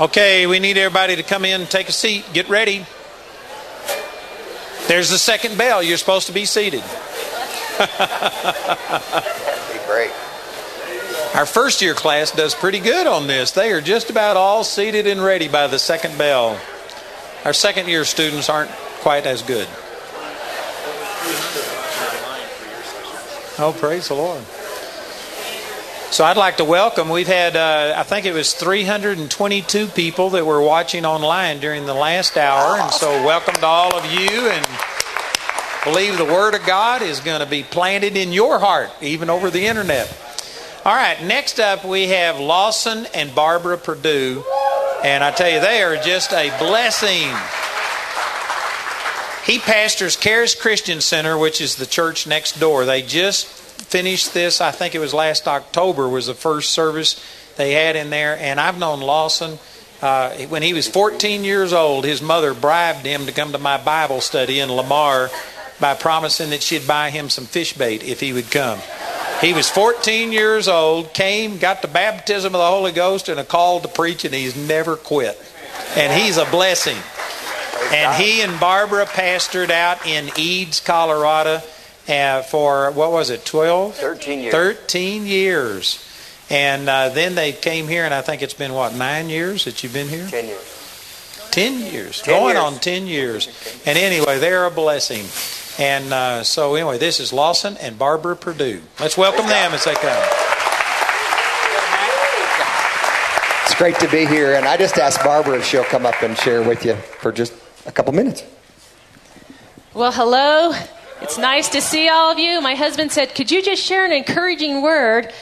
Okay, we need everybody to come in, take a seat, get ready. There's the second bell. You're supposed to be seated. Be great. Our first year class does pretty good on this. They are just about all seated and ready by the second bell. Our second year students aren't quite as good. Oh, praise the Lord. So I'd like to welcome. We've had, uh, I think it was 322 people that were watching online during the last hour. And so welcome to all of you. And believe the Word of God is going to be planted in your heart, even over the internet. All right, next up we have Lawson and Barbara Perdue. And I tell you, they are just a blessing. He pastors Charis Christian Center, which is the church next door. They just finished this. I think it was last October was the first service they had in there. And I've known Lawson uh, when he was 14 years old. His mother bribed him to come to my Bible study in Lamar by promising that she'd buy him some fish bait if he would come. He was 14 years old, came, got the baptism of the Holy Ghost and a call to preach, and he's never quit. And he's a blessing. And he and Barbara pastored out in Eads, Colorado uh, for, what was it, 12? 13 years. 13 years. And uh, then they came here, and I think it's been, what, nine years that you've been here? 10 years. 10 years. 10 going years. on 10 years. And anyway, they're a blessing. And uh, so, anyway, this is Lawson and Barbara Perdue. Let's welcome them as they come. It's great to be here, and I just asked Barbara if she'll come up and share with you for just a couple minutes. Well, hello. It's nice to see all of you. My husband said, Could you just share an encouraging word?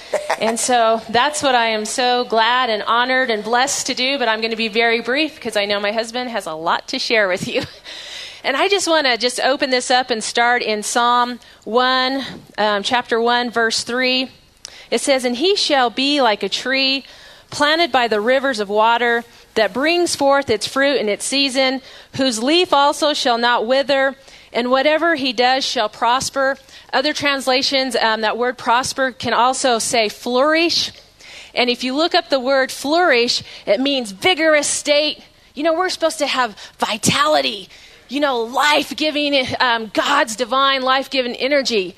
And so that's what I am so glad and honored and blessed to do, but I'm going to be very brief because I know my husband has a lot to share with you. And I just want to just open this up and start in Psalm 1, um, chapter 1, verse 3. It says, And he shall be like a tree planted by the rivers of water that brings forth its fruit in its season, whose leaf also shall not wither, and whatever he does shall prosper. Other translations, um, that word prosper can also say flourish. And if you look up the word flourish, it means vigorous state. You know, we're supposed to have vitality, you know, life giving, um, God's divine life giving energy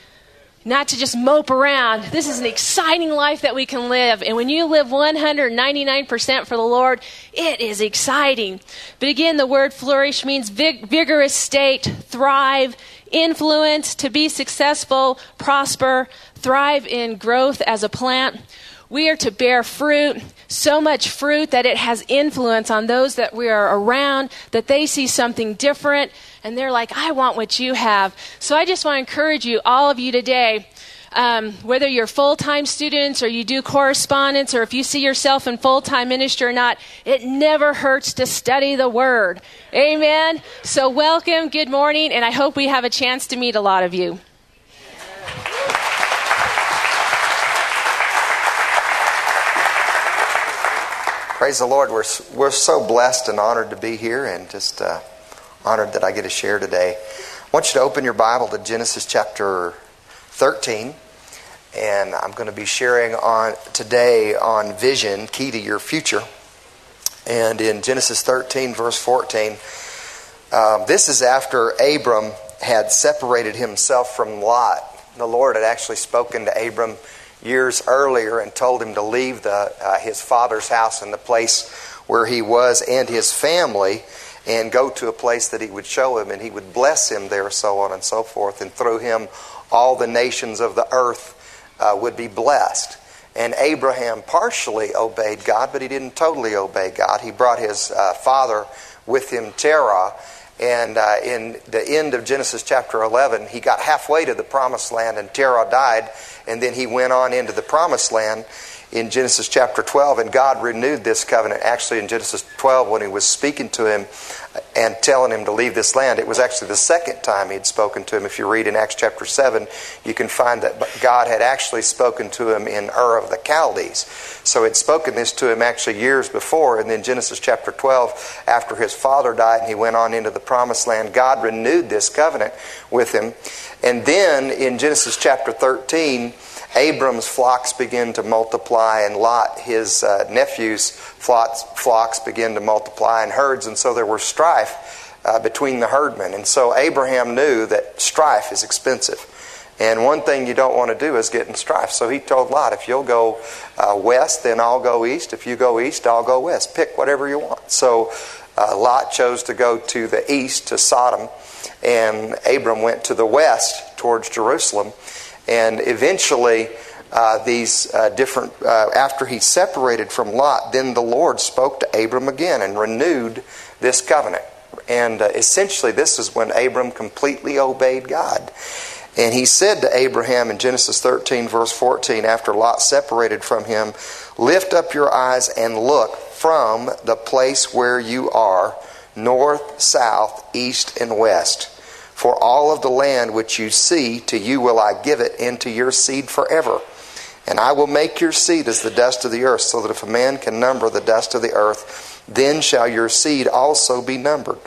not to just mope around. This is an exciting life that we can live. And when you live 199% for the Lord, it is exciting. But again, the word flourish means vig- vigorous state, thrive, influence, to be successful, prosper, thrive in growth as a plant. We are to bear fruit, so much fruit that it has influence on those that we are around, that they see something different, and they're like, I want what you have. So I just want to encourage you, all of you today, um, whether you're full time students or you do correspondence or if you see yourself in full time ministry or not, it never hurts to study the Word. Amen. So, welcome, good morning, and I hope we have a chance to meet a lot of you. Praise the Lord. We're, we're so blessed and honored to be here and just uh, honored that I get to share today. I want you to open your Bible to Genesis chapter 13. And I'm going to be sharing on today on vision, key to your future. And in Genesis 13, verse 14, um, this is after Abram had separated himself from Lot. The Lord had actually spoken to Abram years earlier and told him to leave the, uh, his father's house and the place where he was and his family and go to a place that he would show him and he would bless him there, so on and so forth. And through him, all the nations of the earth uh, would be blessed. And Abraham partially obeyed God, but he didn't totally obey God. He brought his uh, father with him, Terah. And uh, in the end of Genesis chapter 11, he got halfway to the promised land, and Terah died. And then he went on into the promised land in Genesis chapter 12, and God renewed this covenant. Actually, in Genesis 12, when he was speaking to him and telling him to leave this land, it was actually the second time he'd spoken to him. If you read in Acts chapter 7, you can find that God had actually spoken to him in Ur of the Chaldees. So he'd spoken this to him actually years before, and then Genesis chapter 12, after his father died and he went on into the promised land, God renewed this covenant with him. And then in Genesis chapter 13, Abram's flocks begin to multiply, and Lot, his uh, nephew's flocks, flocks begin to multiply, and herds, and so there was strife uh, between the herdmen. And so Abraham knew that strife is expensive. And one thing you don't want to do is get in strife. So he told Lot, if you'll go uh, west, then I'll go east. If you go east, I'll go west. Pick whatever you want. So uh, Lot chose to go to the east, to Sodom, and Abram went to the west, towards Jerusalem. And eventually, uh, these uh, different, uh, after he separated from Lot, then the Lord spoke to Abram again and renewed this covenant. And uh, essentially, this is when Abram completely obeyed God. And he said to Abraham in Genesis 13, verse 14, after Lot separated from him, Lift up your eyes and look from the place where you are, north, south, east, and west. For all of the land which you see, to you will I give it, and to your seed forever. And I will make your seed as the dust of the earth, so that if a man can number the dust of the earth, then shall your seed also be numbered.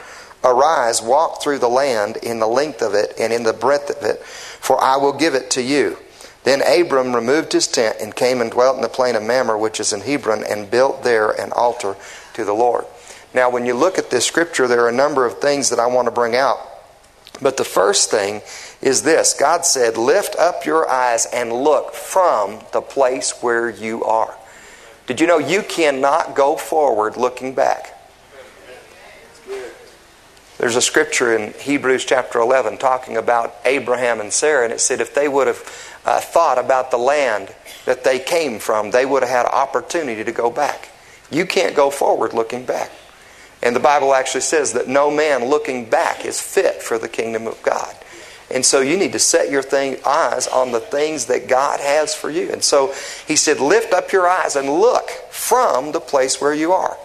Arise, walk through the land in the length of it and in the breadth of it, for I will give it to you. Then Abram removed his tent and came and dwelt in the plain of Mamre, which is in Hebron, and built there an altar to the Lord. Now, when you look at this scripture, there are a number of things that I want to bring out. But the first thing is this God said, Lift up your eyes and look from the place where you are. Did you know you cannot go forward looking back? There's a scripture in Hebrews chapter 11 talking about Abraham and Sarah, and it said if they would have uh, thought about the land that they came from, they would have had opportunity to go back. You can't go forward looking back. And the Bible actually says that no man looking back is fit for the kingdom of God. And so you need to set your thing, eyes on the things that God has for you. And so he said, Lift up your eyes and look from the place where you are.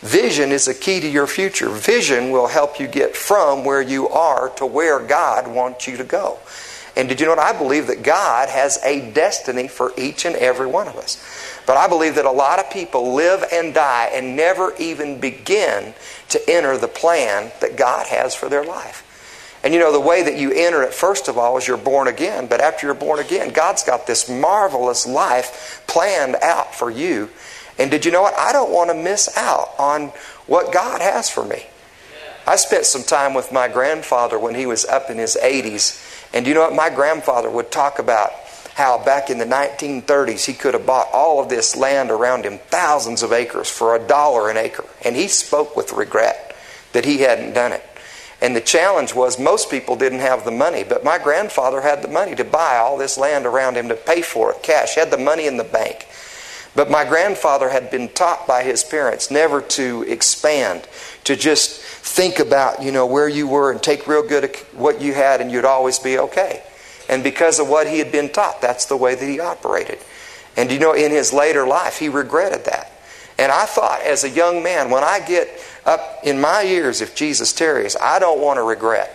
Vision is a key to your future. Vision will help you get from where you are to where God wants you to go. And did you know what? I believe that God has a destiny for each and every one of us. But I believe that a lot of people live and die and never even begin to enter the plan that God has for their life. And you know, the way that you enter it, first of all, is you're born again. But after you're born again, God's got this marvelous life planned out for you and did you know what? I don't want to miss out on what God has for me. I spent some time with my grandfather when he was up in his 80s. And you know what? My grandfather would talk about how back in the 1930s he could have bought all of this land around him, thousands of acres, for a dollar an acre. And he spoke with regret that he hadn't done it. And the challenge was most people didn't have the money, but my grandfather had the money to buy all this land around him to pay for it, cash, he had the money in the bank. But my grandfather had been taught by his parents never to expand, to just think about, you know, where you were and take real good at what you had and you'd always be okay. And because of what he had been taught, that's the way that he operated. And you know, in his later life, he regretted that. And I thought, as a young man, when I get up in my years, if Jesus tarries, I don't want to regret.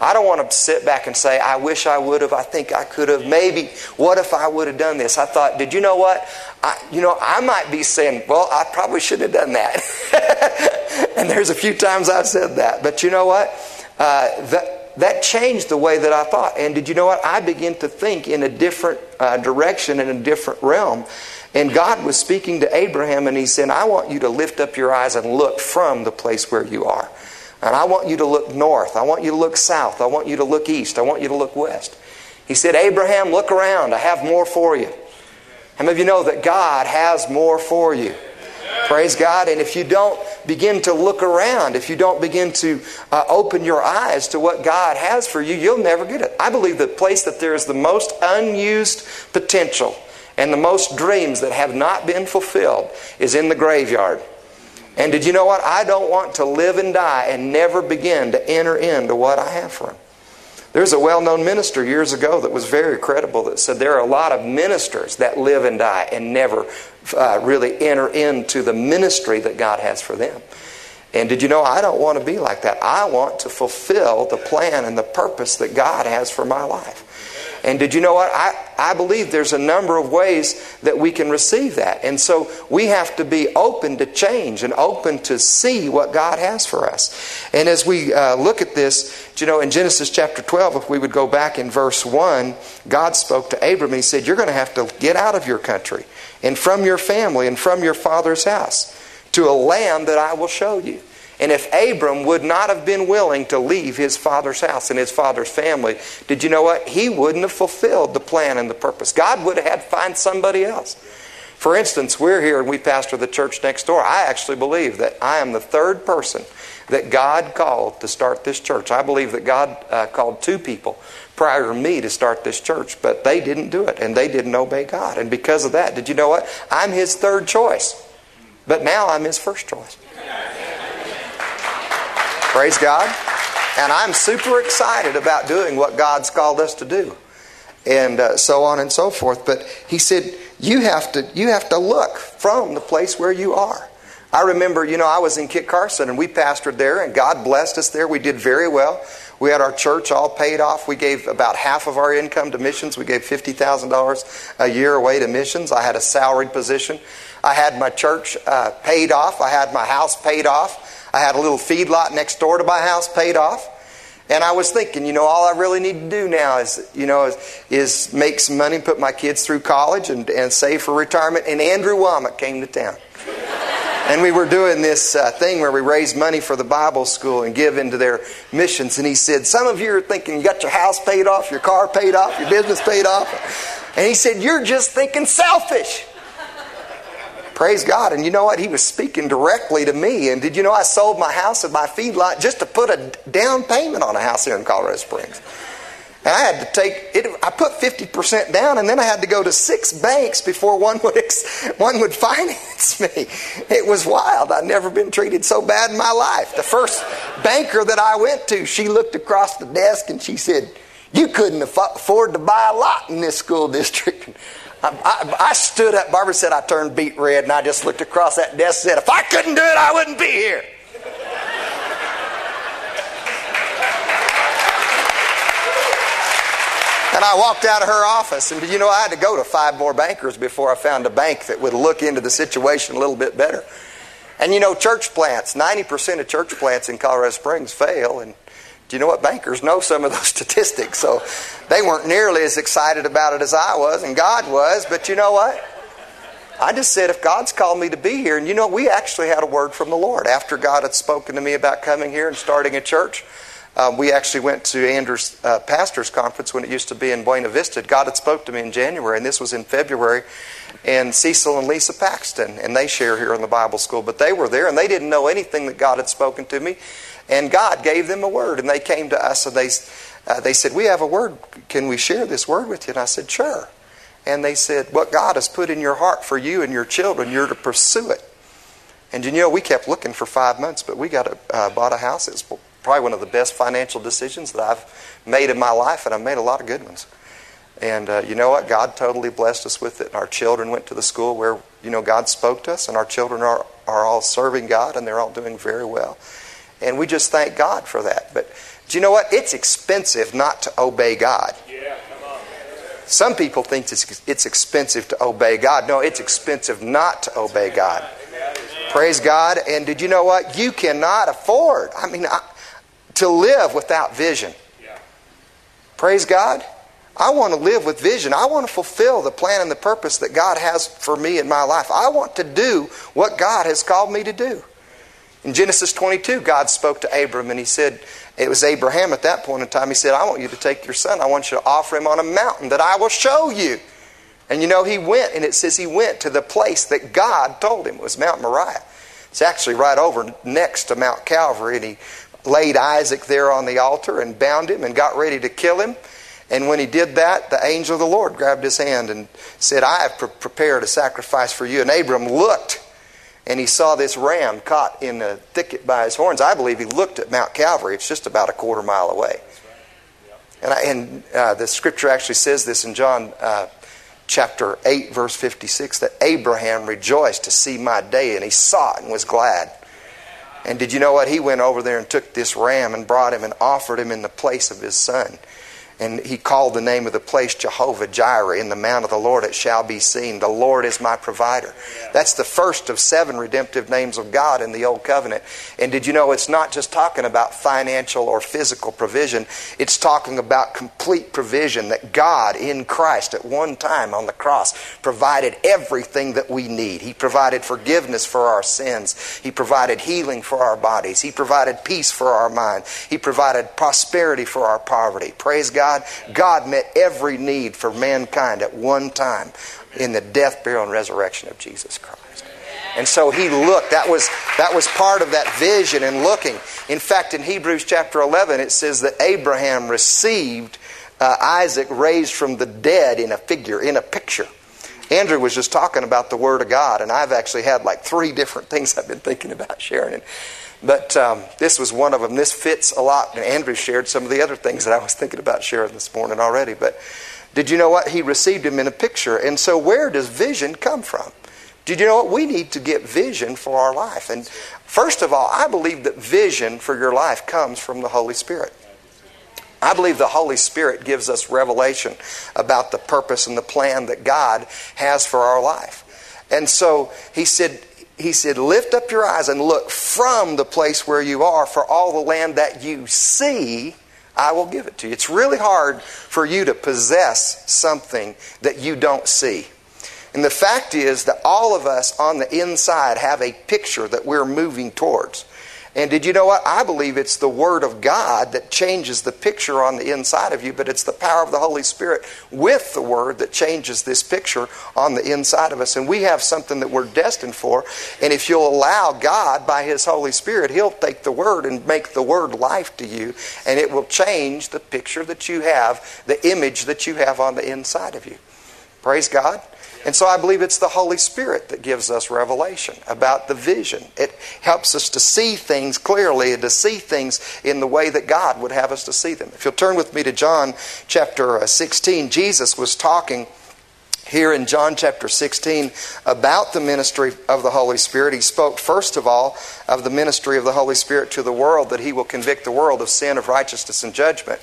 I don't want to sit back and say, I wish I would have, I think I could have, maybe, what if I would have done this? I thought, did you know what? I, you know, I might be saying, well, I probably shouldn't have done that. and there's a few times I've said that. But you know what? Uh, that changed the way that I thought. And did you know what? I began to think in a different uh, direction, in a different realm. And God was speaking to Abraham, and He said, I want you to lift up your eyes and look from the place where you are. And I want you to look north. I want you to look south. I want you to look east. I want you to look west. He said, Abraham, look around. I have more for you. How many of you know that God has more for you? Praise God. And if you don't begin to look around, if you don't begin to uh, open your eyes to what God has for you, you'll never get it. I believe the place that there is the most unused potential and the most dreams that have not been fulfilled is in the graveyard. And did you know what? I don't want to live and die and never begin to enter into what I have for him. There's a well known minister years ago that was very credible that said there are a lot of ministers that live and die and never uh, really enter into the ministry that God has for them. And did you know I don't want to be like that? I want to fulfill the plan and the purpose that God has for my life. And did you know what? I, I believe there's a number of ways that we can receive that. And so we have to be open to change and open to see what God has for us. And as we uh, look at this, you know, in Genesis chapter 12, if we would go back in verse 1, God spoke to Abram. He said, You're going to have to get out of your country and from your family and from your father's house to a land that I will show you. And if Abram would not have been willing to leave his father's house and his father's family, did you know what? He wouldn't have fulfilled the plan and the purpose. God would have had to find somebody else. For instance, we're here and we pastor the church next door. I actually believe that I am the third person that God called to start this church. I believe that God uh, called two people prior to me to start this church, but they didn't do it and they didn't obey God. And because of that, did you know what? I'm his third choice. But now I'm his first choice. Praise God. And I'm super excited about doing what God's called us to do. And uh, so on and so forth. But he said, you have, to, you have to look from the place where you are. I remember, you know, I was in Kit Carson and we pastored there, and God blessed us there. We did very well. We had our church all paid off. We gave about half of our income to missions. We gave $50,000 a year away to missions. I had a salaried position. I had my church uh, paid off. I had my house paid off. I had a little feedlot next door to my house paid off. And I was thinking, you know, all I really need to do now is, you know, is, is make some money, put my kids through college, and, and save for retirement. And Andrew Wommack came to town. and we were doing this uh, thing where we raise money for the Bible school and give into their missions. And he said, Some of you are thinking you got your house paid off, your car paid off, your business paid off. And he said, You're just thinking selfish. Praise God. And you know what? He was speaking directly to me. And did you know I sold my house and my feedlot just to put a down payment on a house here in Colorado Springs? And I had to take it. I put fifty percent down, and then I had to go to six banks before one would one would finance me. It was wild. I'd never been treated so bad in my life. The first banker that I went to, she looked across the desk and she said, "You couldn't afford to buy a lot in this school district." I, I, I, stood up. Barbara said I turned beet red, and I just looked across that desk and said, If I couldn't do it, I wouldn't be here. And I walked out of her office, and you know, I had to go to five more bankers before I found a bank that would look into the situation a little bit better. And you know, church plants, 90% of church plants in Colorado Springs fail, and do you know what? Bankers know some of those statistics, so they weren't nearly as excited about it as I was, and God was. But you know what? I just said, if God's called me to be here, and you know, we actually had a word from the Lord after God had spoken to me about coming here and starting a church. Uh, we actually went to Andrew's uh, pastor's conference when it used to be in Buena Vista. God had spoke to me in January, and this was in February. And Cecil and Lisa Paxton, and they share here in the Bible school, but they were there, and they didn't know anything that God had spoken to me. And God gave them a word, and they came to us and they, uh, they said, We have a word. Can we share this word with you? And I said, Sure. And they said, What God has put in your heart for you and your children, you're to pursue it. And you know, we kept looking for five months, but we got a, uh, bought a house. It's probably one of the best financial decisions that I've made in my life, and I've made a lot of good ones. And uh, you know what? God totally blessed us with it. Our children went to the school where, you know, God spoke to us, and our children are, are all serving God, and they're all doing very well. And we just thank God for that. But do you know what? It's expensive not to obey God. Yeah, Some people think it's, it's expensive to obey God. No, it's expensive not to obey God. Praise God. And did you know what? You cannot afford, I mean, I, to live without vision. Praise God. I want to live with vision. I want to fulfill the plan and the purpose that God has for me in my life. I want to do what God has called me to do. In Genesis 22, God spoke to Abram and he said, it was Abraham at that point in time. He said, I want you to take your son. I want you to offer him on a mountain that I will show you. And you know, he went, and it says he went to the place that God told him it was Mount Moriah. It's actually right over next to Mount Calvary. And he laid Isaac there on the altar and bound him and got ready to kill him. And when he did that, the angel of the Lord grabbed his hand and said, I have pre- prepared a sacrifice for you. And Abram looked and he saw this ram caught in a thicket by his horns. I believe he looked at Mount Calvary. It's just about a quarter mile away. And, I, and uh, the scripture actually says this in John uh, chapter 8, verse 56 that Abraham rejoiced to see my day, and he saw it and was glad. And did you know what? He went over there and took this ram and brought him and offered him in the place of his son. And he called the name of the place Jehovah Jireh. In the mount of the Lord it shall be seen. The Lord is my provider. That's the first of seven redemptive names of God in the Old Covenant. And did you know it's not just talking about financial or physical provision, it's talking about complete provision that God in Christ at one time on the cross provided everything that we need. He provided forgiveness for our sins, He provided healing for our bodies, He provided peace for our mind, He provided prosperity for our poverty. Praise God. God, God met every need for mankind at one time in the death, burial, and resurrection of Jesus Christ. And so he looked. That was, that was part of that vision and looking. In fact, in Hebrews chapter 11, it says that Abraham received uh, Isaac raised from the dead in a figure, in a picture. Andrew was just talking about the Word of God, and I've actually had like three different things I've been thinking about sharing. And but um, this was one of them. This fits a lot. And Andrew shared some of the other things that I was thinking about sharing this morning already. But did you know what? He received him in a picture. And so, where does vision come from? Did you know what? We need to get vision for our life. And first of all, I believe that vision for your life comes from the Holy Spirit. I believe the Holy Spirit gives us revelation about the purpose and the plan that God has for our life. And so he said, he said, Lift up your eyes and look from the place where you are, for all the land that you see, I will give it to you. It's really hard for you to possess something that you don't see. And the fact is that all of us on the inside have a picture that we're moving towards. And did you know what? I believe it's the Word of God that changes the picture on the inside of you, but it's the power of the Holy Spirit with the Word that changes this picture on the inside of us. And we have something that we're destined for. And if you'll allow God by His Holy Spirit, He'll take the Word and make the Word life to you, and it will change the picture that you have, the image that you have on the inside of you. Praise God. And so I believe it's the Holy Spirit that gives us revelation about the vision. It helps us to see things clearly and to see things in the way that God would have us to see them. If you'll turn with me to John chapter uh, 16, Jesus was talking here in John chapter 16 about the ministry of the Holy Spirit. He spoke, first of all, of the ministry of the Holy Spirit to the world, that he will convict the world of sin, of righteousness, and judgment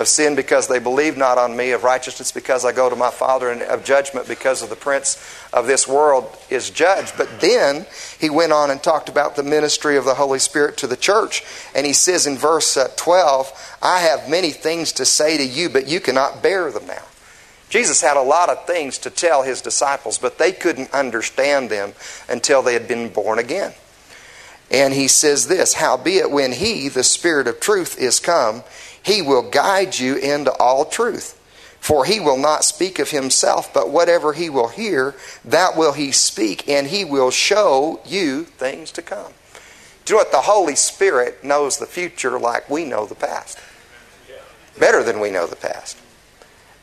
of sin because they believe not on me, of righteousness because I go to my Father, and of judgment because of the prince of this world is judged. But then he went on and talked about the ministry of the Holy Spirit to the church. And he says in verse uh, 12, I have many things to say to you, but you cannot bear them now. Jesus had a lot of things to tell his disciples, but they couldn't understand them until they had been born again. And he says this Howbeit, when he, the Spirit of truth, is come, he will guide you into all truth. For he will not speak of himself, but whatever he will hear, that will he speak, and he will show you things to come. Do you know what? The Holy Spirit knows the future like we know the past. Better than we know the past.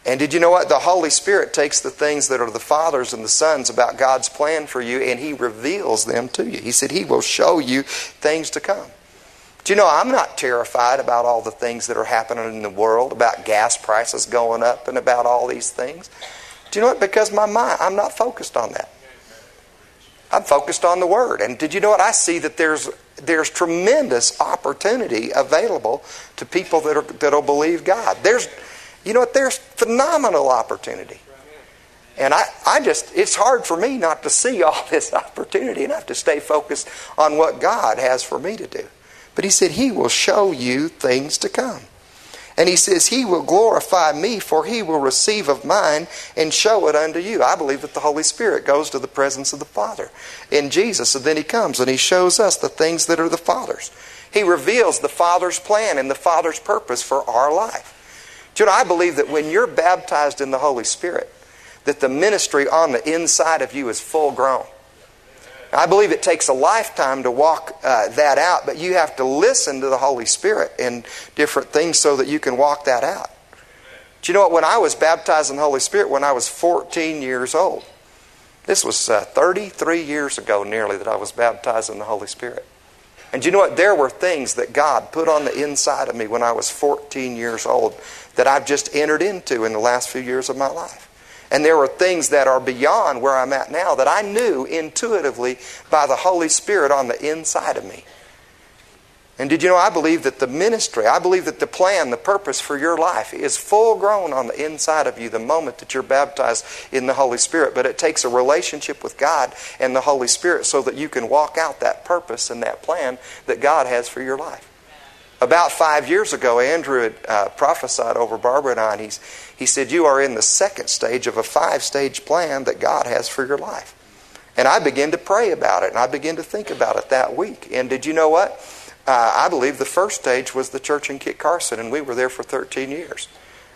And did you know what? The Holy Spirit takes the things that are the Father's and the Son's about God's plan for you, and He reveals them to you. He said He will show you things to come. Do you know, I'm not terrified about all the things that are happening in the world, about gas prices going up and about all these things. Do you know what? Because my mind, I'm not focused on that. I'm focused on the Word. And did you know what? I see that there's, there's tremendous opportunity available to people that are, that'll believe God. There's, you know what? There's phenomenal opportunity. And I, I just, it's hard for me not to see all this opportunity and I have to stay focused on what God has for me to do. But he said, He will show you things to come. And he says, He will glorify me, for he will receive of mine and show it unto you. I believe that the Holy Spirit goes to the presence of the Father in Jesus, and then he comes and he shows us the things that are the Father's. He reveals the Father's plan and the Father's purpose for our life. Do you know, I believe that when you're baptized in the Holy Spirit, that the ministry on the inside of you is full grown. I believe it takes a lifetime to walk uh, that out, but you have to listen to the Holy Spirit and different things so that you can walk that out. Do you know what? When I was baptized in the Holy Spirit when I was 14 years old, this was uh, 33 years ago nearly that I was baptized in the Holy Spirit. And you know what? There were things that God put on the inside of me when I was 14 years old that I've just entered into in the last few years of my life. And there are things that are beyond where I'm at now that I knew intuitively by the Holy Spirit on the inside of me. And did you know, I believe that the ministry, I believe that the plan, the purpose for your life is full grown on the inside of you the moment that you're baptized in the Holy Spirit. But it takes a relationship with God and the Holy Spirit so that you can walk out that purpose and that plan that God has for your life. About five years ago, Andrew had uh, prophesied over Barbara and I, and he's, he said, You are in the second stage of a five stage plan that God has for your life. And I began to pray about it, and I began to think about it that week. And did you know what? Uh, I believe the first stage was the church in Kit Carson, and we were there for 13 years.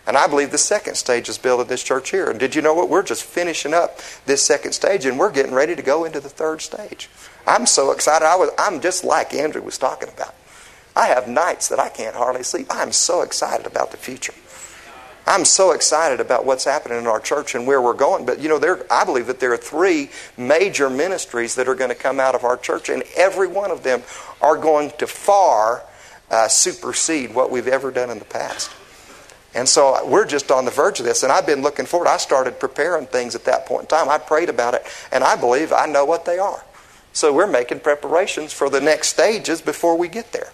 And I believe the second stage is building this church here. And did you know what? We're just finishing up this second stage, and we're getting ready to go into the third stage. I'm so excited. I was, I'm just like Andrew was talking about. I have nights that I can't hardly sleep. I'm so excited about the future. I'm so excited about what's happening in our church and where we're going. But you know, there, I believe that there are three major ministries that are going to come out of our church, and every one of them are going to far uh, supersede what we've ever done in the past. And so we're just on the verge of this, and I've been looking forward. I started preparing things at that point in time. I prayed about it, and I believe I know what they are. So we're making preparations for the next stages before we get there.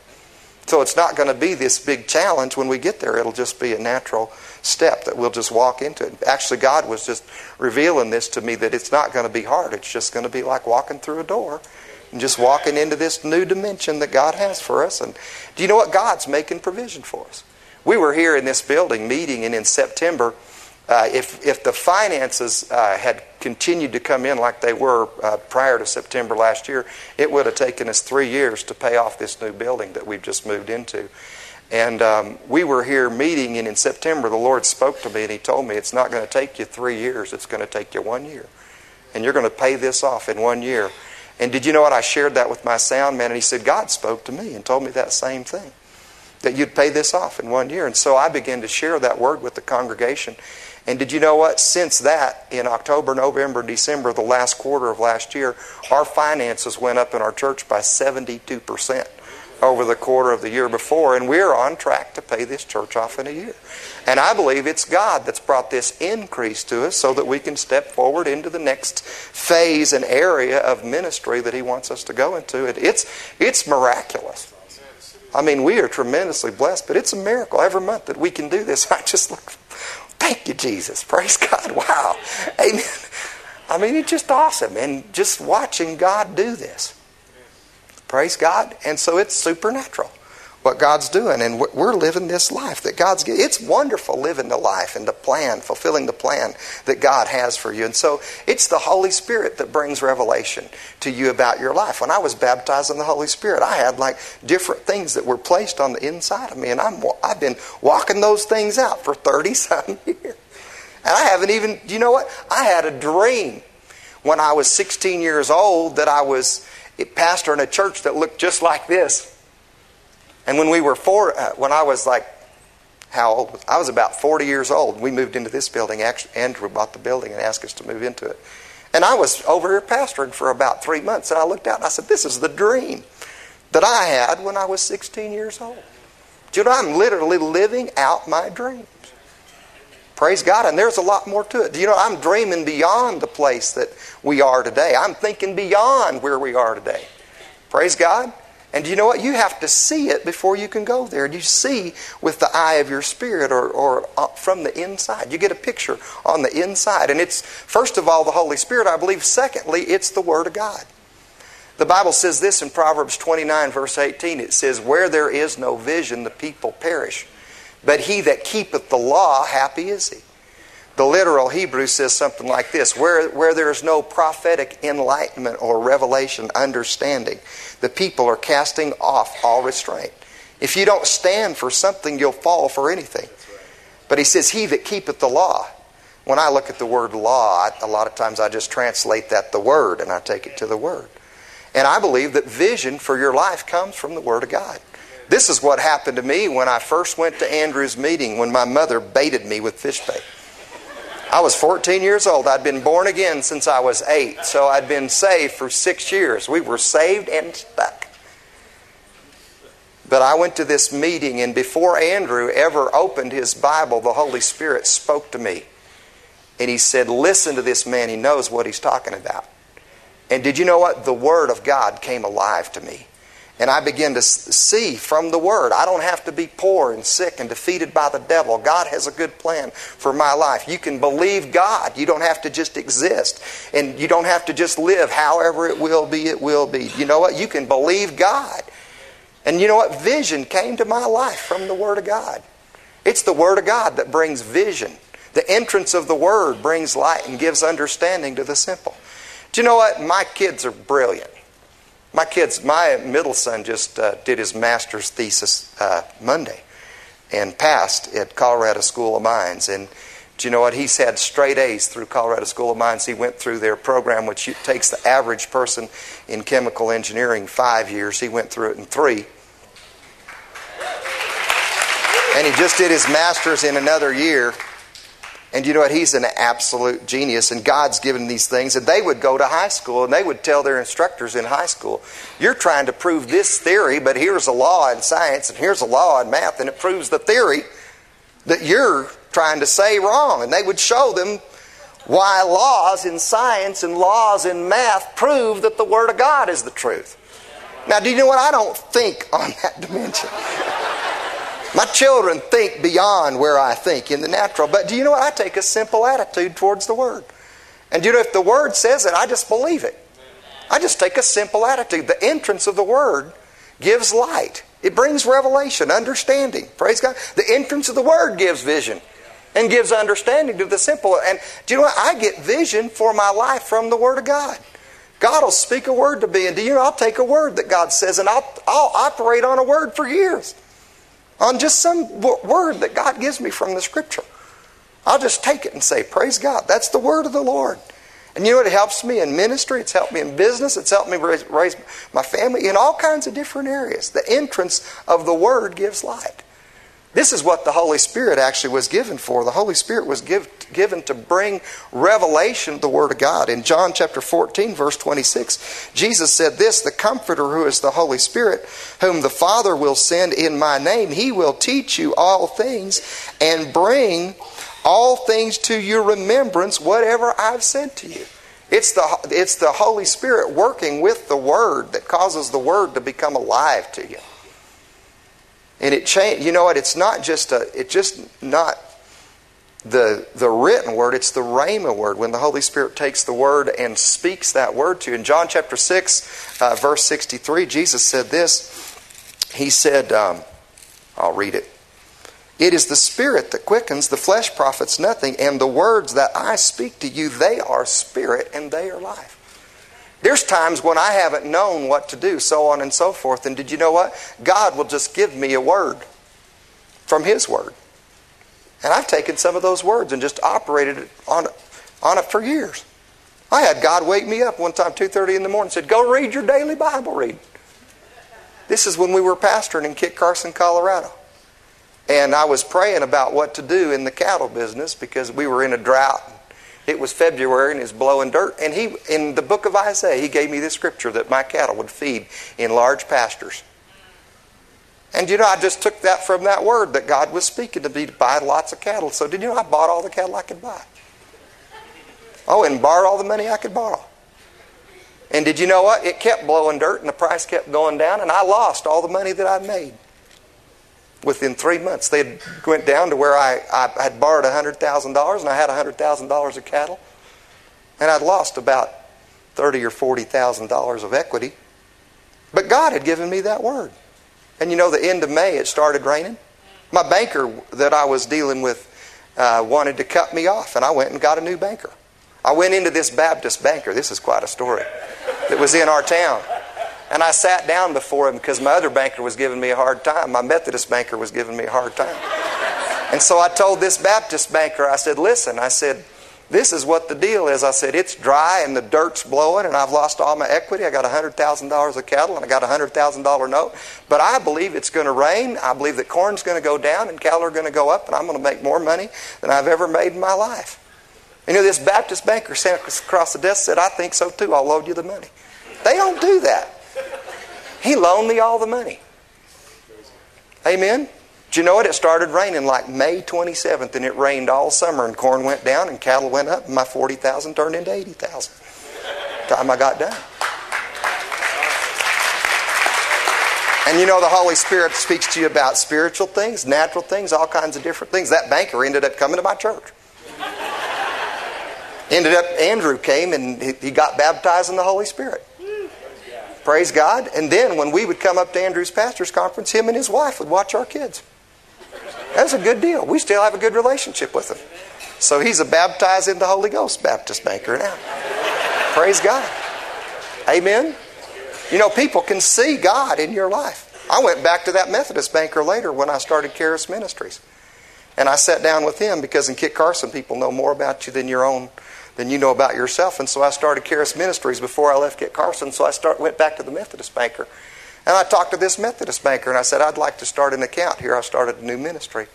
So it's not going to be this big challenge when we get there. It'll just be a natural step that we'll just walk into. Actually, God was just revealing this to me that it's not going to be hard. It's just going to be like walking through a door and just walking into this new dimension that God has for us. And do you know what? God's making provision for us. We were here in this building meeting, and in September, uh, if, if the finances uh, had continued to come in like they were uh, prior to September last year, it would have taken us three years to pay off this new building that we've just moved into. And um, we were here meeting, and in September, the Lord spoke to me, and He told me, It's not going to take you three years, it's going to take you one year. And you're going to pay this off in one year. And did you know what? I shared that with my sound man, and he said, God spoke to me and told me that same thing that you'd pay this off in one year. And so I began to share that word with the congregation. And did you know what? Since that, in October, November, December, the last quarter of last year, our finances went up in our church by 72% over the quarter of the year before, and we're on track to pay this church off in a year. And I believe it's God that's brought this increase to us so that we can step forward into the next phase and area of ministry that He wants us to go into. It's, it's miraculous. I mean, we are tremendously blessed, but it's a miracle every month that we can do this. I just look, Thank you, Jesus. Praise God. Wow. Amen. I mean, it's just awesome. And just watching God do this. Praise God. And so it's supernatural what God's doing. And we're living this life that God's. It's wonderful living the life and the plan, fulfilling the plan that God has for you. And so it's the Holy Spirit that brings revelation to you about your life. When I was baptized in the Holy Spirit, I had like different things that were placed on the inside of me. And I'm, I've been walking those things out for 30 something years. And I haven't even, you know what? I had a dream when I was 16 years old that I was a pastor in a church that looked just like this. And when we were four, uh, when I was like, how old? I was about 40 years old. We moved into this building. Actually, Andrew bought the building and asked us to move into it. And I was over here pastoring for about three months. And I looked out and I said, This is the dream that I had when I was 16 years old. You know, I'm literally living out my dreams. Praise God. And there's a lot more to it. You know, I'm dreaming beyond the place that we are today. I'm thinking beyond where we are today. Praise God. And you know what? You have to see it before you can go there. You see with the eye of your spirit or, or from the inside. You get a picture on the inside. And it's, first of all, the Holy Spirit, I believe. Secondly, it's the Word of God. The Bible says this in Proverbs 29, verse 18. It says, Where there is no vision, the people perish. But he that keepeth the law, happy is he. The literal Hebrew says something like this where, where there is no prophetic enlightenment or revelation, understanding, the people are casting off all restraint. If you don't stand for something, you'll fall for anything. But he says, He that keepeth the law. When I look at the word law, a lot of times I just translate that the word and I take it to the word. And I believe that vision for your life comes from the Word of God. This is what happened to me when I first went to Andrew's meeting when my mother baited me with fish bait. I was 14 years old. I'd been born again since I was eight, so I'd been saved for six years. We were saved and stuck. But I went to this meeting, and before Andrew ever opened his Bible, the Holy Spirit spoke to me. And he said, Listen to this man, he knows what he's talking about. And did you know what? The Word of God came alive to me. And I begin to see from the Word, I don't have to be poor and sick and defeated by the devil. God has a good plan for my life. You can believe God. You don't have to just exist. And you don't have to just live however it will be, it will be. You know what? You can believe God. And you know what? Vision came to my life from the Word of God. It's the Word of God that brings vision. The entrance of the Word brings light and gives understanding to the simple. Do you know what? My kids are brilliant. My kids, my middle son just uh, did his master's thesis uh, Monday and passed at Colorado School of Mines. And do you know what? He's had straight A's through Colorado School of Mines. He went through their program, which takes the average person in chemical engineering five years. He went through it in three. And he just did his master's in another year. And you know what? He's an absolute genius, and God's given these things. And they would go to high school and they would tell their instructors in high school, You're trying to prove this theory, but here's a law in science and here's a law in math, and it proves the theory that you're trying to say wrong. And they would show them why laws in science and laws in math prove that the Word of God is the truth. Now, do you know what? I don't think on that dimension. My children think beyond where I think in the natural. But do you know what? I take a simple attitude towards the Word. And do you know, if the Word says it, I just believe it. I just take a simple attitude. The entrance of the Word gives light, it brings revelation, understanding. Praise God. The entrance of the Word gives vision and gives understanding to the simple. And do you know what? I get vision for my life from the Word of God. God will speak a word to me, and do you know, I'll take a word that God says, and I'll, I'll operate on a word for years on just some word that God gives me from the scripture. I'll just take it and say, Praise God. That's the word of the Lord. And you know? It helps me in ministry, it's helped me in business, it's helped me raise, raise my family in all kinds of different areas. The entrance of the word gives light. This is what the Holy Spirit actually was given for. The Holy Spirit was give, given to bring revelation of the Word of God. In John chapter 14, verse 26, Jesus said this The Comforter, who is the Holy Spirit, whom the Father will send in my name, he will teach you all things and bring all things to your remembrance, whatever I've said to you. It's the, it's the Holy Spirit working with the Word that causes the Word to become alive to you. And it changed. You know what? It's not just a. It's just not the the written word. It's the rhema word. When the Holy Spirit takes the word and speaks that word to you. In John chapter six, uh, verse sixty three, Jesus said this. He said, um, "I'll read it." It is the Spirit that quickens, the flesh profits nothing, and the words that I speak to you, they are spirit and they are life. There's times when I haven't known what to do, so on and so forth. And did you know what? God will just give me a word from His Word. And I've taken some of those words and just operated on it, on it for years. I had God wake me up one time, 2.30 in the morning, said, go read your daily Bible read. This is when we were pastoring in Kit Carson, Colorado. And I was praying about what to do in the cattle business because we were in a drought it was February and it's blowing dirt. And he, in the book of Isaiah, he gave me this scripture that my cattle would feed in large pastures. And you know, I just took that from that word that God was speaking to me to buy lots of cattle. So did you know I bought all the cattle I could buy? Oh, and borrowed all the money I could borrow. And did you know what? It kept blowing dirt and the price kept going down, and I lost all the money that I'd made within three months. They went down to where I, I had borrowed $100,000 and I had $100,000 of cattle. And I'd lost about thirty or $40,000 of equity. But God had given me that word. And you know, the end of May, it started raining. My banker that I was dealing with uh, wanted to cut me off, and I went and got a new banker. I went into this Baptist banker. This is quite a story. That was in our town. And I sat down before him because my other banker was giving me a hard time. My Methodist banker was giving me a hard time. And so I told this Baptist banker, I said, listen, I said, this is what the deal is. I said, it's dry and the dirt's blowing and I've lost all my equity. I got $100,000 of cattle and I got a $100,000 note. But I believe it's going to rain. I believe that corn's going to go down and cattle are going to go up and I'm going to make more money than I've ever made in my life. You know, this Baptist banker sat across the desk said, I think so too. I'll load you the money. They don't do that. He loaned me all the money. Amen? Do you know what? It started raining like May 27th, and it rained all summer, and corn went down, and cattle went up, and my 40000 turned into 80000 Time I got done. And you know, the Holy Spirit speaks to you about spiritual things, natural things, all kinds of different things. That banker ended up coming to my church. ended up, Andrew came and he got baptized in the Holy Spirit. Praise God. And then when we would come up to Andrew's pastor's conference, him and his wife would watch our kids. That's a good deal. We still have a good relationship with him. So he's a baptized in the Holy Ghost Baptist banker now. Praise God. Amen. You know, people can see God in your life. I went back to that Methodist banker later when I started Charis Ministries. And I sat down with him because in Kit Carson, people know more about you than your own than you know about yourself. And so I started Charis Ministries before I left Kit Carson. So I start, went back to the Methodist banker. And I talked to this Methodist banker and I said, I'd like to start an account here. I started a new ministry.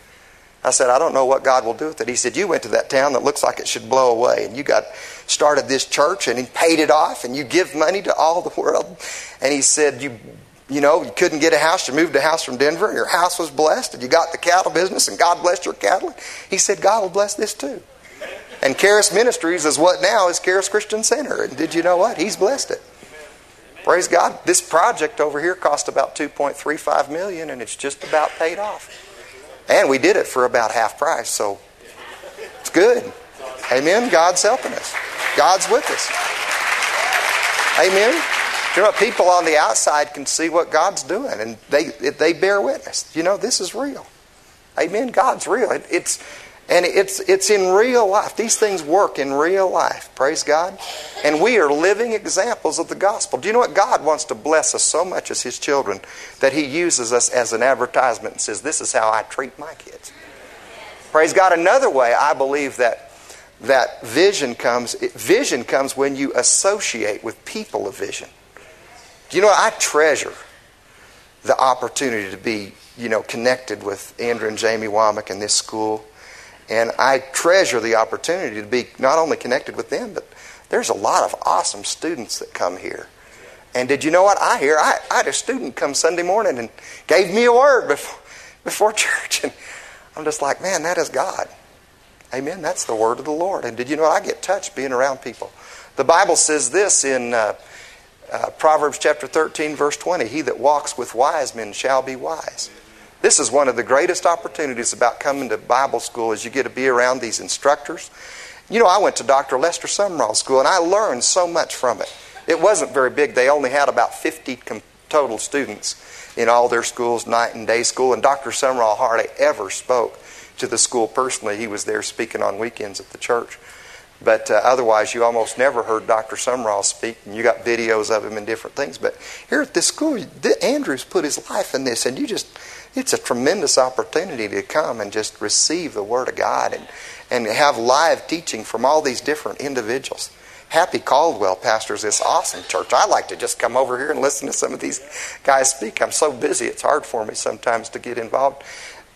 I said, I don't know what God will do with it. He said, You went to that town that looks like it should blow away, and you got started this church, and he paid it off, and you give money to all the world. And he said, You you know, you couldn't get a house, you moved a house from Denver, and your house was blessed, and you got the cattle business, and God blessed your cattle. He said, God will bless this too. And Charis Ministries is what now is Charis Christian Center. And did you know what? He's blessed it. Praise God. This project over here cost about 2.35 million and it's just about paid off. And we did it for about half price, so it's good. Amen. God's helping us. God's with us. Amen. You know, people on the outside can see what God's doing, and they they bear witness. You know, this is real. Amen. God's real. It, it's and it's it's in real life. These things work in real life. Praise God. And we are living examples of the gospel. Do you know what? God wants to bless us so much as His children that He uses us as an advertisement and says, "This is how I treat my kids." Praise God. Another way, I believe that that vision comes. Vision comes when you associate with people of vision. Do you know what? I treasure the opportunity to be, you know, connected with Andrew and Jamie Wommack in this school. And I treasure the opportunity to be not only connected with them, but there's a lot of awesome students that come here. And did you know what? I hear I, I had a student come Sunday morning and gave me a word before, before church. And I'm just like, man, that is God. Amen. That's the word of the Lord. And did you know what? I get touched being around people. The Bible says this in uh, uh, Proverbs chapter 13, verse 20 He that walks with wise men shall be wise. This is one of the greatest opportunities about coming to Bible school is you get to be around these instructors. You know, I went to Dr. Lester Sumrall School and I learned so much from it. It wasn't very big. They only had about 50 total students in all their schools, night and day school. And Dr. Sumrall hardly ever spoke to the school personally. He was there speaking on weekends at the church. But uh, otherwise, you almost never heard Dr. Sumrall speak, and you got videos of him and different things. But here at this school, Andrew's put his life in this, and you just, it's a tremendous opportunity to come and just receive the Word of God and, and have live teaching from all these different individuals. Happy Caldwell pastors this awesome church. I like to just come over here and listen to some of these guys speak. I'm so busy, it's hard for me sometimes to get involved.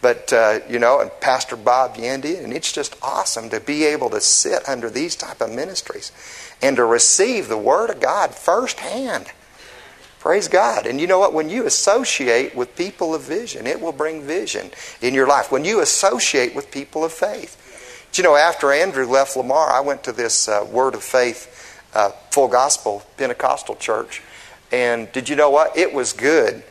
But, uh, you know, and Pastor Bob Yandian, and it's just awesome to be able to sit under these type of ministries and to receive the Word of God firsthand. Praise God. And you know what? When you associate with people of vision, it will bring vision in your life. When you associate with people of faith. Do you know, after Andrew left Lamar, I went to this uh, Word of Faith uh, full gospel Pentecostal church. And did you know what? It was good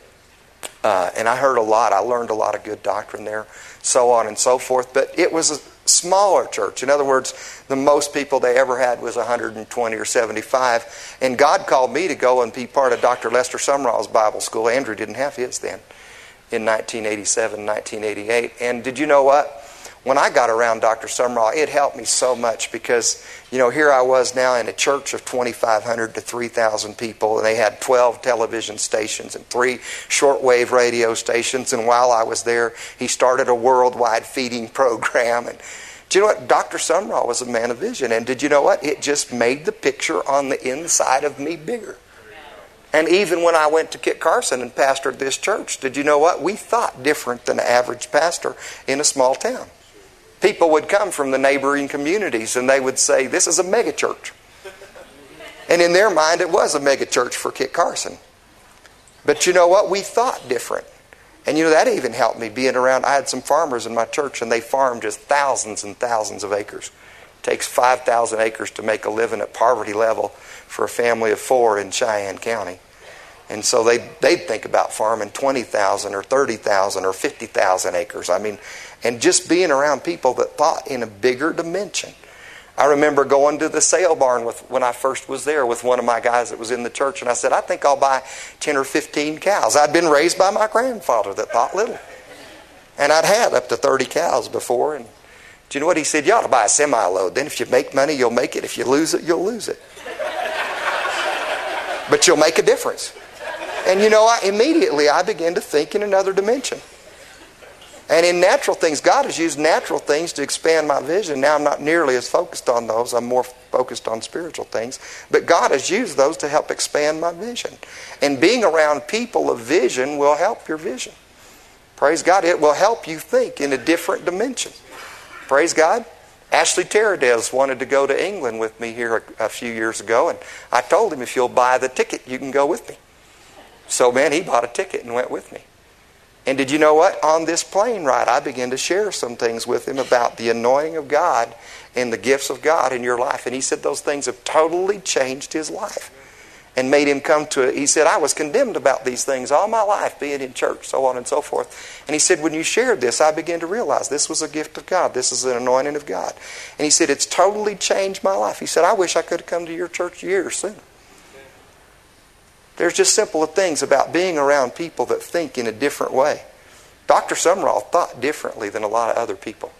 uh, and I heard a lot. I learned a lot of good doctrine there, so on and so forth. But it was a smaller church. In other words, the most people they ever had was 120 or 75. And God called me to go and be part of Dr. Lester Sumrall's Bible school. Andrew didn't have his then in 1987, 1988. And did you know what? When I got around Dr. Sumrall, it helped me so much because, you know, here I was now in a church of 2,500 to 3,000 people, and they had 12 television stations and three shortwave radio stations. And while I was there, he started a worldwide feeding program. And do you know what? Dr. Sumrall was a man of vision. And did you know what? It just made the picture on the inside of me bigger. And even when I went to Kit Carson and pastored this church, did you know what? We thought different than an average pastor in a small town people would come from the neighboring communities and they would say, This is a megachurch. And in their mind, it was a megachurch for Kit Carson. But you know what? We thought different. And you know, that even helped me being around. I had some farmers in my church and they farm just thousands and thousands of acres. It takes 5,000 acres to make a living at poverty level for a family of four in Cheyenne County. And so they, they'd think about farming 20,000 or 30,000 or 50,000 acres. I mean, and just being around people that thought in a bigger dimension. I remember going to the sale barn with, when I first was there with one of my guys that was in the church, and I said, I think I'll buy 10 or 15 cows. I'd been raised by my grandfather that thought little. And I'd had up to 30 cows before. And do you know what he said? You ought to buy a semi load. Then if you make money, you'll make it. If you lose it, you'll lose it. but you'll make a difference. And you know, I, immediately I began to think in another dimension. And in natural things, God has used natural things to expand my vision. Now I'm not nearly as focused on those. I'm more focused on spiritual things. But God has used those to help expand my vision. And being around people of vision will help your vision. Praise God. It will help you think in a different dimension. Praise God. Ashley Teradez wanted to go to England with me here a, a, few years ago, and I told him, if you'll buy the ticket, you can go with me. So, man, he bought a ticket and went with me. And did you know what? On this plane ride, I began to share some things with him about the anointing of God and the gifts of God in your life. And he said those things have totally changed his life and made him come to it. He said, I was condemned about these things all my life, being in church, so on and so forth. And he said, when you shared this, I began to realize this was a gift of God. This is an anointing of God. And he said, it's totally changed my life. He said, I wish I could have come to your church years sooner. There's just simple things about being around people that think in a different way. Dr. Sumrall thought differently than a lot of other people.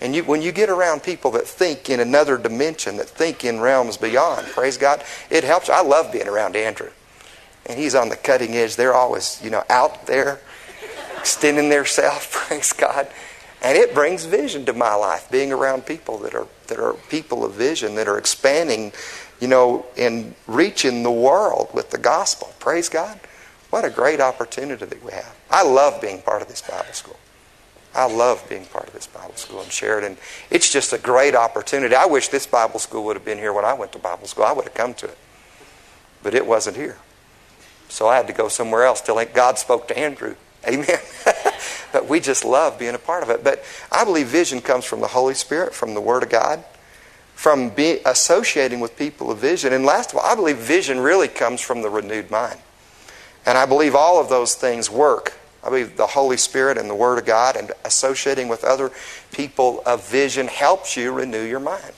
And you, when you get around people that think in another dimension, that think in realms beyond, praise God, it helps. I love being around Andrew. And he's on the cutting edge. They're always, you know, out there, extending their self, praise God. And it brings vision to my life, being around people that are that are people of vision, that are expanding you know, in reaching the world with the gospel. Praise God. What a great opportunity that we have. I love being part of this Bible school. I love being part of this Bible school and in Sheridan. It's just a great opportunity. I wish this Bible school would have been here when I went to Bible school. I would have come to it. But it wasn't here. So I had to go somewhere else till God spoke to Andrew. Amen. but we just love being a part of it. But I believe vision comes from the Holy Spirit, from the Word of God from being, associating with people of vision. And last of all, I believe vision really comes from the renewed mind. And I believe all of those things work. I believe the Holy Spirit and the Word of God and associating with other people of vision helps you renew your mind.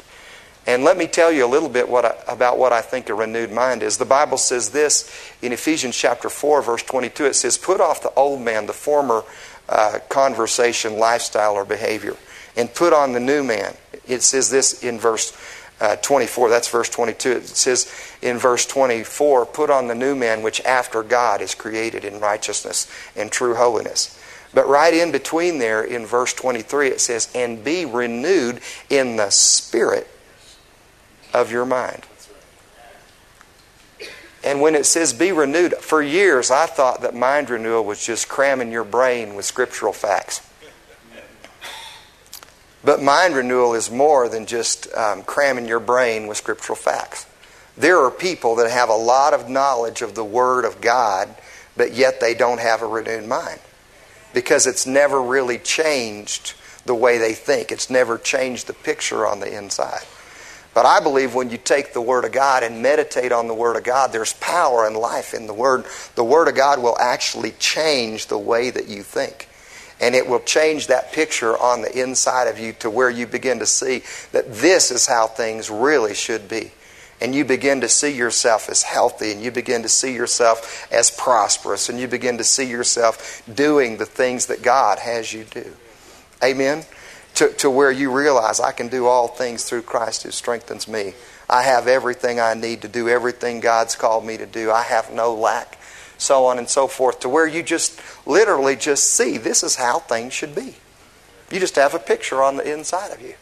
And let me tell you a little bit what I, about what I think a renewed mind is. The Bible says this in Ephesians chapter 4, verse 22. It says, Put off the old man, the former uh, conversation, lifestyle, or behavior, and put on the new man it says this in verse uh, 24. That's verse 22. It says in verse 24, Put on the new man which after God is created in righteousness and true holiness. But right in between there, in verse 23, it says, And be renewed in the spirit of your mind. And when it says be renewed, for years I thought that mind renewal was just cramming your brain with scriptural facts. But mind renewal is more than just um, cramming your brain with scriptural facts. There are people that have a lot of knowledge of the Word of God, but yet they don't have a renewed mind because it's never really changed the way they think. It's never changed the picture on the inside. But I believe when you take the Word of God and meditate on the Word of God, there's power and life in the Word. The Word of God will actually change the way that you think. And it will change that picture on the inside of you to where you begin to see that this is how things really should be. And you begin to see yourself as healthy, and you begin to see yourself as prosperous, and you begin to see yourself doing the things that God has you do. Amen? To, to where you realize I can do all things through Christ who strengthens me. I have everything I need to do everything God's called me to do. I have no lack so on and so forth, to where you just literally just see this is how things should be. You just have a picture on the inside of you.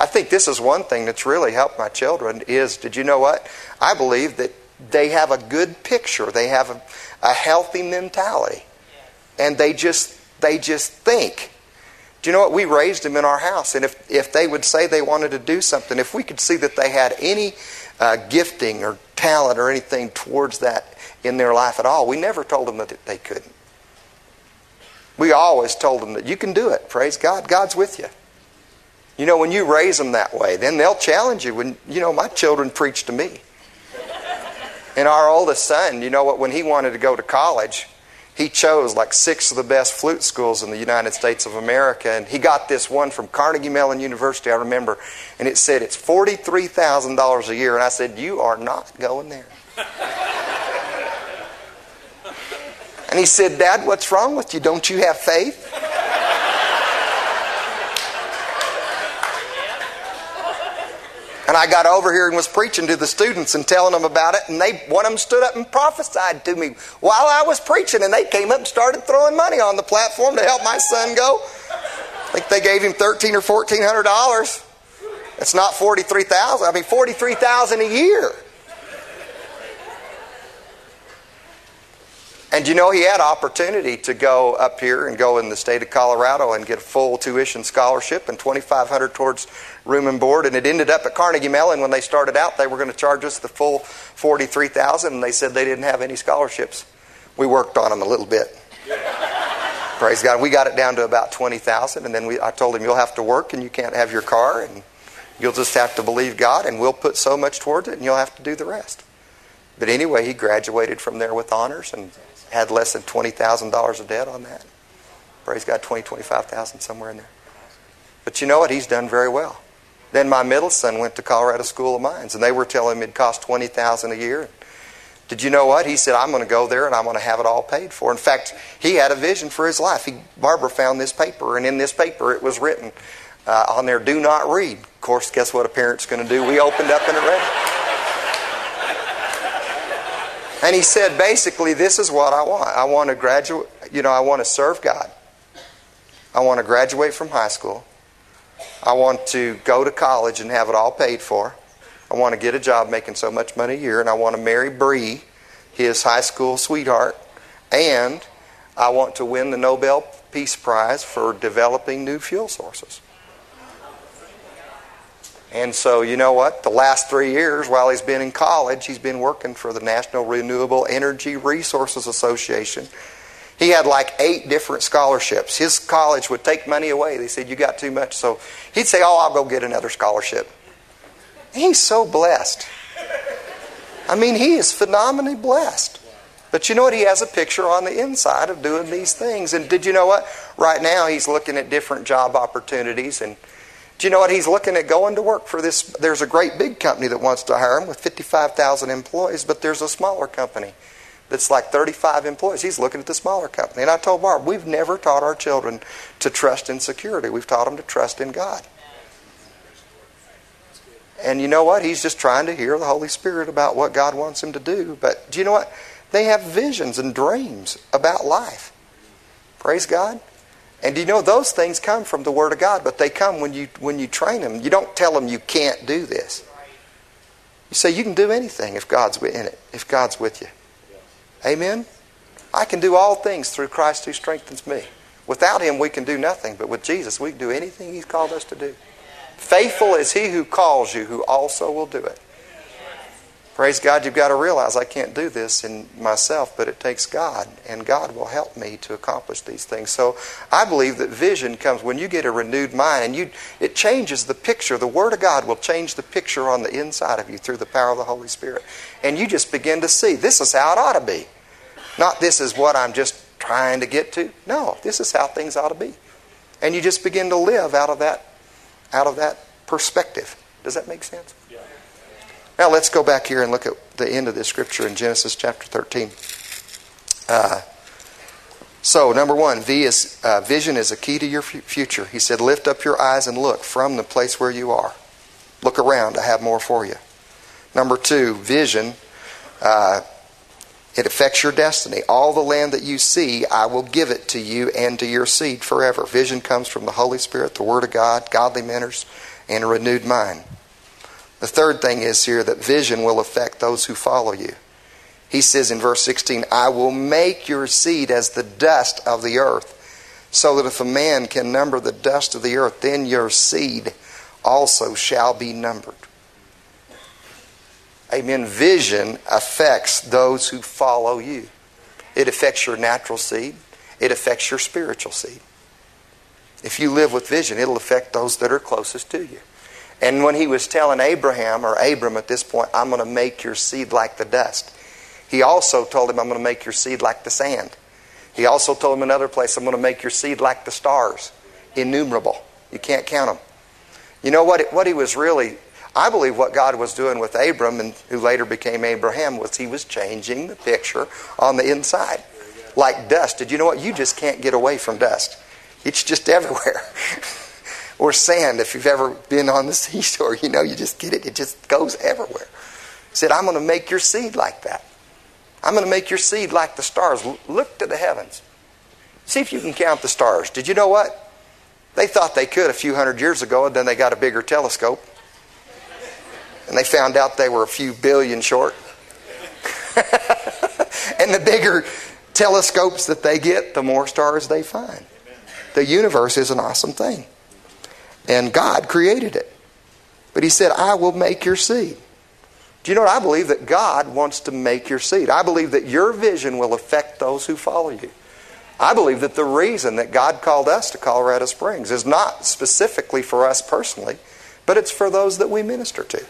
I think this is one thing that's really helped my children is, did you know what? I believe that they have a good picture. They have a, a healthy mentality. And they just they just think. Do you know what? We raised them in our house. And if, if they would say they wanted to do something, if we could see that they had any uh, gifting or talent or anything towards that in their life at all. We never told them that they couldn't. We always told them that you can do it. Praise God. God's with you. You know, when you raise them that way, then they'll challenge you. When, you know, my children preach to me. And our oldest son, you know what, when he wanted to go to college, he chose like six of the best flute schools in the United States of America. And he got this one from Carnegie Mellon University, I remember. And it said it's $43,000 a year. And I said, You are not going there. and he said, Dad, what's wrong with you? Don't you have faith? I got over here and was preaching to the students and telling them about it, and they one of them stood up and prophesied to me while I was preaching, and they came up and started throwing money on the platform to help my son go. I think they gave him thirteen or fourteen hundred dollars. It's not forty three thousand. I mean forty three thousand a year. And you know, he had opportunity to go up here and go in the state of Colorado and get a full tuition scholarship and 2500 towards room and board. And it ended up at Carnegie Mellon when they started out, they were going to charge us the full 43000 and they said they didn't have any scholarships. We worked on them a little bit. Praise God. We got it down to about 20000 and then we, I told him, you'll have to work and you can't have your car and you'll just have to believe God and we'll put so much towards it and you'll have to do the rest. But anyway, he graduated from there with honors and had less than $20,000 of debt on that. Praise God, 20, 25,000 somewhere in there. But you know what? He's done very well. Then my middle son went to Colorado School of Mines, and they were telling him it'd cost 20000 a year. Did you know what? He said, I'm going to go there and I'm going to have it all paid for. In fact, he had a vision for his life. He, Barbara found this paper, and in this paper it was written uh, on there, do not read. Of course, guess what a parent's going to do? We opened up and it read it. And he said, basically, this is what I want. I want to graduate, you know, I want to serve God. I want to graduate from high school. I want to go to college and have it all paid for. I want to get a job making so much money a year, and I want to marry Bree, his high school sweetheart, and I want to win the Nobel Peace Prize for developing new fuel sources. And so, you know what? The last three years, while he's been in college, he's been working for the National Renewable Energy Resources Association. He had like eight different scholarships. His college would take money away. They said, You got too much. So he'd say, Oh, I'll go get another scholarship. He's so blessed. I mean, he is phenomenally blessed. But you know what? He has a picture on the inside of doing these things. And did you know what? Right now, he's looking at different job opportunities and do you know what? He's looking at going to work for this. There's a great big company that wants to hire him with 55,000 employees, but there's a smaller company that's like 35 employees. He's looking at the smaller company. And I told Barb, we've never taught our children to trust in security. We've taught them to trust in God. And you know what? He's just trying to hear the Holy Spirit about what God wants him to do. But do you know what? They have visions and dreams about life. Praise God. And you know those things come from the Word of God, but they come when you when you train them. You don't tell them you can't do this. You say you can do anything if God's in it, if God's with you. Amen. I can do all things through Christ who strengthens me. Without Him, we can do nothing, but with Jesus, we can do anything He's called us to do. Faithful is He who calls you, who also will do it. Praise God, you've got to realize I can't do this in myself, but it takes God, and God will help me to accomplish these things. So I believe that vision comes when you get a renewed mind, and you it changes the picture. The Word of God will change the picture on the inside of you through the power of the Holy Spirit. And you just begin to see this is how it ought to be. Not this is what I'm just trying to get to. No, this is how things ought to be. And you just begin to live out of that out of that perspective. Does that make sense? Now let's go back here and look at the end of this scripture in Genesis chapter 13. Uh, so, number one, v is, uh, vision is a key to your future. He said, Lift up your eyes and look from the place where you are. Look around, I have more for you. Number two, vision, uh, it affects your destiny. All the land that you see, I will give it to you and to your seed forever. Vision comes from the Holy Spirit, the Word of God, godly manners, and a renewed mind. The third thing is here that vision will affect those who follow you. He says in verse 16, I will make your seed as the dust of the earth, so that if a man can number the dust of the earth, then your seed also shall be numbered. Amen. Vision affects those who follow you. It affects your natural seed, it affects your spiritual seed. If you live with vision, it'll affect those that are closest to you. And when he was telling Abraham, or Abram at this point, I'm going to make your seed like the dust, He also told him, I'm going to make your seed like the sand. He also told him another place, I'm going to make your seed like the stars, innumerable. You can't count them. You know what? What he was really, I believe what God was doing with Abram, and who later became Abraham, was he was changing the picture on the inside. Like dust. Did you know what? You just can't get away from dust. It's just everywhere. Or sand, if you've ever been on the seashore, you know, you just get it. It just goes everywhere. He said, I'm going to make your seed like that. I'm going to make your seed like the stars. Look to the heavens. See if you can count the stars. Did you know what? They thought they could a few hundred years ago, and then they got a bigger telescope. And they found out they were a few billion short. and the bigger telescopes that they get, the more stars they find. The universe is an awesome thing. And God created it. But He said, I will make your seed. Do you know what? I believe that God wants to make your seed. I believe that your vision will affect those who follow you. I believe that the reason that God called us to Colorado Springs is not specifically for us personally, but it's for those that we minister to.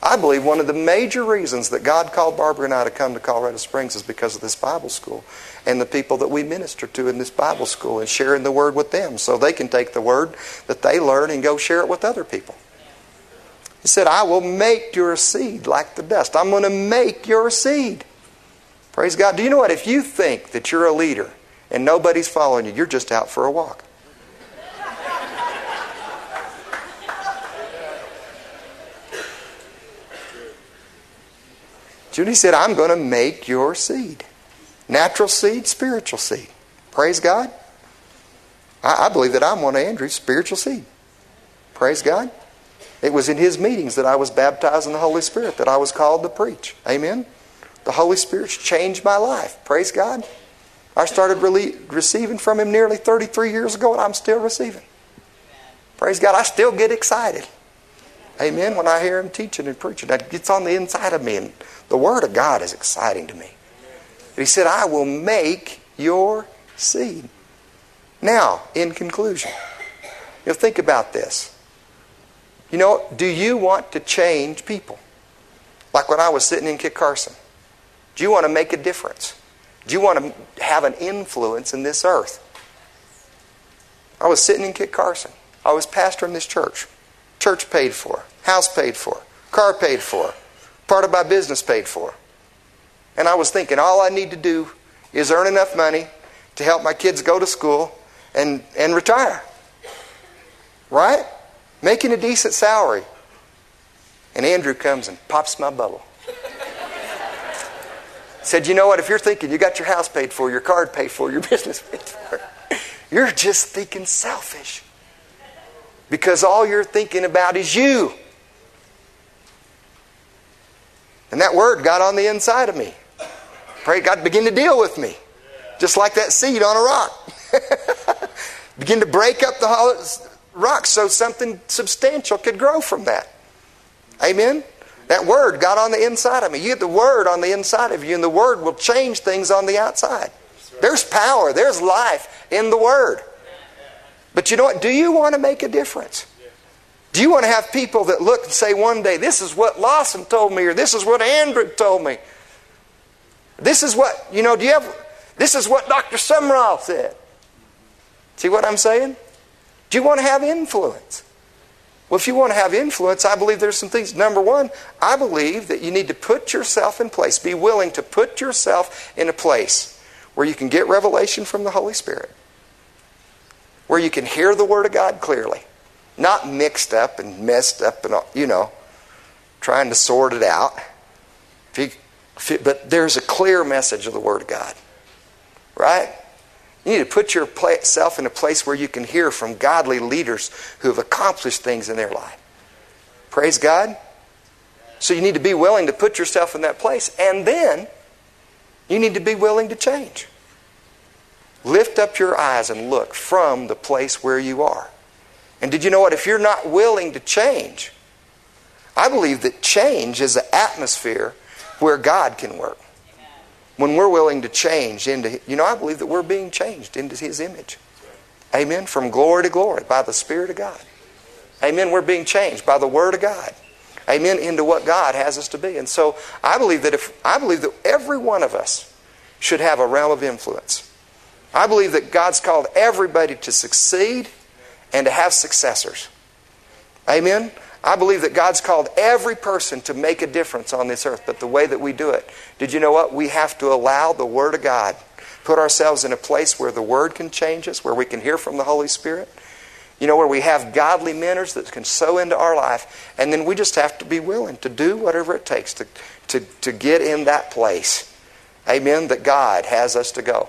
I believe one of the major reasons that God called Barbara and I to come to Colorado Springs is because of this Bible school and the people that we minister to in this Bible school and sharing the Word with them so they can take the Word that they learn and go share it with other people. He said, I will make your seed like the dust. I'm going to make your seed. Praise God. Do you know what? If you think that you're a leader and nobody's following you, you're just out for a walk. Judy said, I'm going to make your seed. Natural seed, spiritual seed. Praise God. I, I believe that I'm one of Andrew's spiritual seed. Praise God. It was in his meetings that I was baptized in the Holy Spirit, that I was called to preach. Amen. The Holy Spirit changed my life. Praise God. I started really receiving from him nearly 33 years ago, and I'm still receiving. Praise God. I still get excited. Amen. When I hear him teaching and preaching, that gets on the inside of me, and the Word of God is exciting to me. He said, I will make your seed. Now, in conclusion, you know, think about this. You know, do you want to change people? Like when I was sitting in Kit Carson. Do you want to make a difference? Do you want to have an influence in this earth? I was sitting in Kit Carson. I was pastoring this church. Church paid for, house paid for, car paid for, part of my business paid for. And I was thinking, all I need to do is earn enough money to help my kids go to school and, and retire. Right? Making a decent salary. And Andrew comes and pops my bubble. Said, you know what? If you're thinking you got your house paid for, your card paid for, your business paid for, you're just thinking selfish. Because all you're thinking about is you. And that word got on the inside of me. Pray God begin to deal with me. Just like that seed on a rock. begin to break up the rock so something substantial could grow from that. Amen? That word got on the inside of me. You get the word on the inside of you, and the word will change things on the outside. There's power, there's life in the word. But you know what? Do you want to make a difference? Do you want to have people that look and say one day, this is what Lawson told me, or this is what Andrew told me? This is what, you know, do you have, this is what Dr. Sumrall said. See what I'm saying? Do you want to have influence? Well, if you want to have influence, I believe there's some things. Number one, I believe that you need to put yourself in place. Be willing to put yourself in a place where you can get revelation from the Holy Spirit, where you can hear the Word of God clearly, not mixed up and messed up and, you know, trying to sort it out. But there's a clear message of the Word of God, right? You need to put yourself in a place where you can hear from godly leaders who have accomplished things in their life. Praise God. So you need to be willing to put yourself in that place. And then you need to be willing to change. Lift up your eyes and look from the place where you are. And did you know what? If you're not willing to change, I believe that change is an atmosphere where God can work. When we're willing to change into, you know, I believe that we're being changed into His image. Amen. From glory to glory by the Spirit of God. Amen. We're being changed by the Word of God. Amen. Into what God has us to be. And so I believe that if I believe that every one of us should have a realm of influence. I believe that God's called everybody to succeed and to have successors. Amen. I believe that God's called every person to make a difference on this earth, but the way that we do it, did you know what? We have to allow the Word of God, put ourselves in a place where the Word can change us, where we can hear from the Holy Spirit, you know, where we have godly mentors that can sow into our life, and then we just have to be willing to do whatever it takes to, to, to get in that place. Amen, that God has us to go.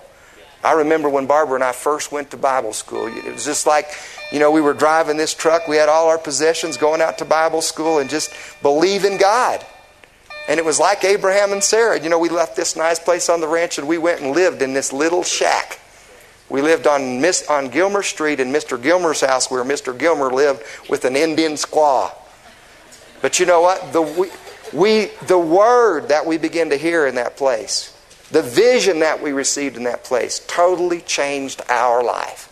I remember when Barbara and I first went to Bible school, it was just like you know, we were driving this truck, we had all our possessions going out to Bible school and just believe in God. And it was like Abraham and Sarah. You know, we left this nice place on the ranch and we went and lived in this little shack. We lived on, Miss, on Gilmer Street in Mr. Gilmer's house where Mr. Gilmer lived with an Indian squaw. But you know what? The, we, we, the word that we began to hear in that place, the vision that we received in that place, totally changed our life.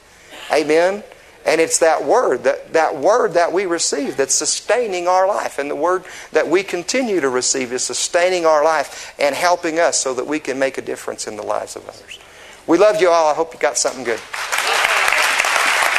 Amen? And it's that word, that, that word that we receive that's sustaining our life. And the word that we continue to receive is sustaining our life and helping us so that we can make a difference in the lives of others. We love you all. I hope you got something good.